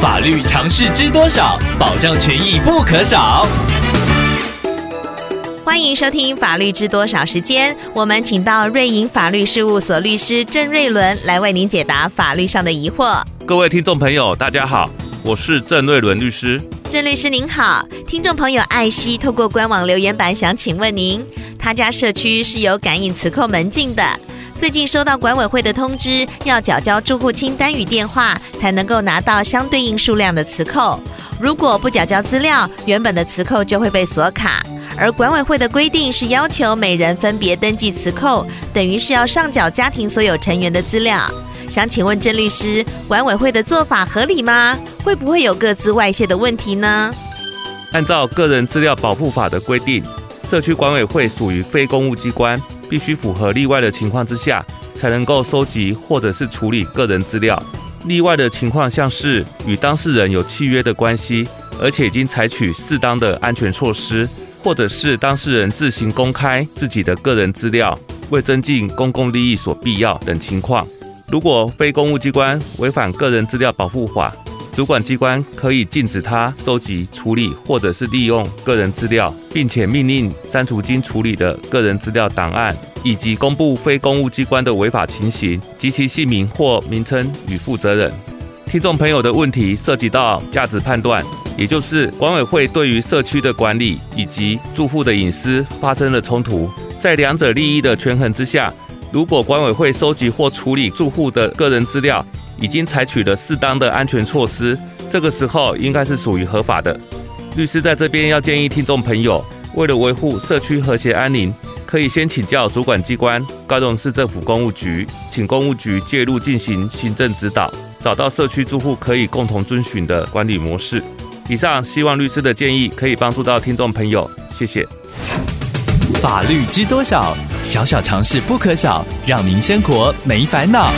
法律常识知多少？保障权益不可少。欢迎收听《法律知多少》时间，我们请到瑞银法律事务所律师郑瑞伦来为您解答法律上的疑惑。各位听众朋友，大家好，我是郑瑞伦律师。郑律师您好，听众朋友艾希透过官网留言板想请问您，他家社区是有感应磁扣门禁的。最近收到管委会的通知，要缴交住户清单与电话，才能够拿到相对应数量的磁扣。如果不缴交资料，原本的磁扣就会被锁卡。而管委会的规定是要求每人分别登记磁扣，等于是要上缴家庭所有成员的资料。想请问郑律师，管委会的做法合理吗？会不会有各自外泄的问题呢？按照个人资料保护法的规定，社区管委会属于非公务机关。必须符合例外的情况之下，才能够收集或者是处理个人资料。例外的情况像是与当事人有契约的关系，而且已经采取适当的安全措施，或者是当事人自行公开自己的个人资料，为增进公共利益所必要等情况。如果非公务机关违反个人资料保护法，主管机关可以禁止他收集、处理或者是利用个人资料，并且命令删除经处理的个人资料档案，以及公布非公务机关的违法情形及其姓名或名称与负责人。听众朋友的问题涉及到价值判断，也就是管委会对于社区的管理以及住户的隐私发生了冲突，在两者利益的权衡之下，如果管委会收集或处理住户的个人资料，已经采取了适当的安全措施，这个时候应该是属于合法的。律师在这边要建议听众朋友，为了维护社区和谐安宁，可以先请教主管机关高雄市政府公务局，请公务局介入进行行政指导，找到社区住户可以共同遵循的管理模式。以上希望律师的建议可以帮助到听众朋友，谢谢。法律知多少？小小常识不可少，让您生活没烦恼。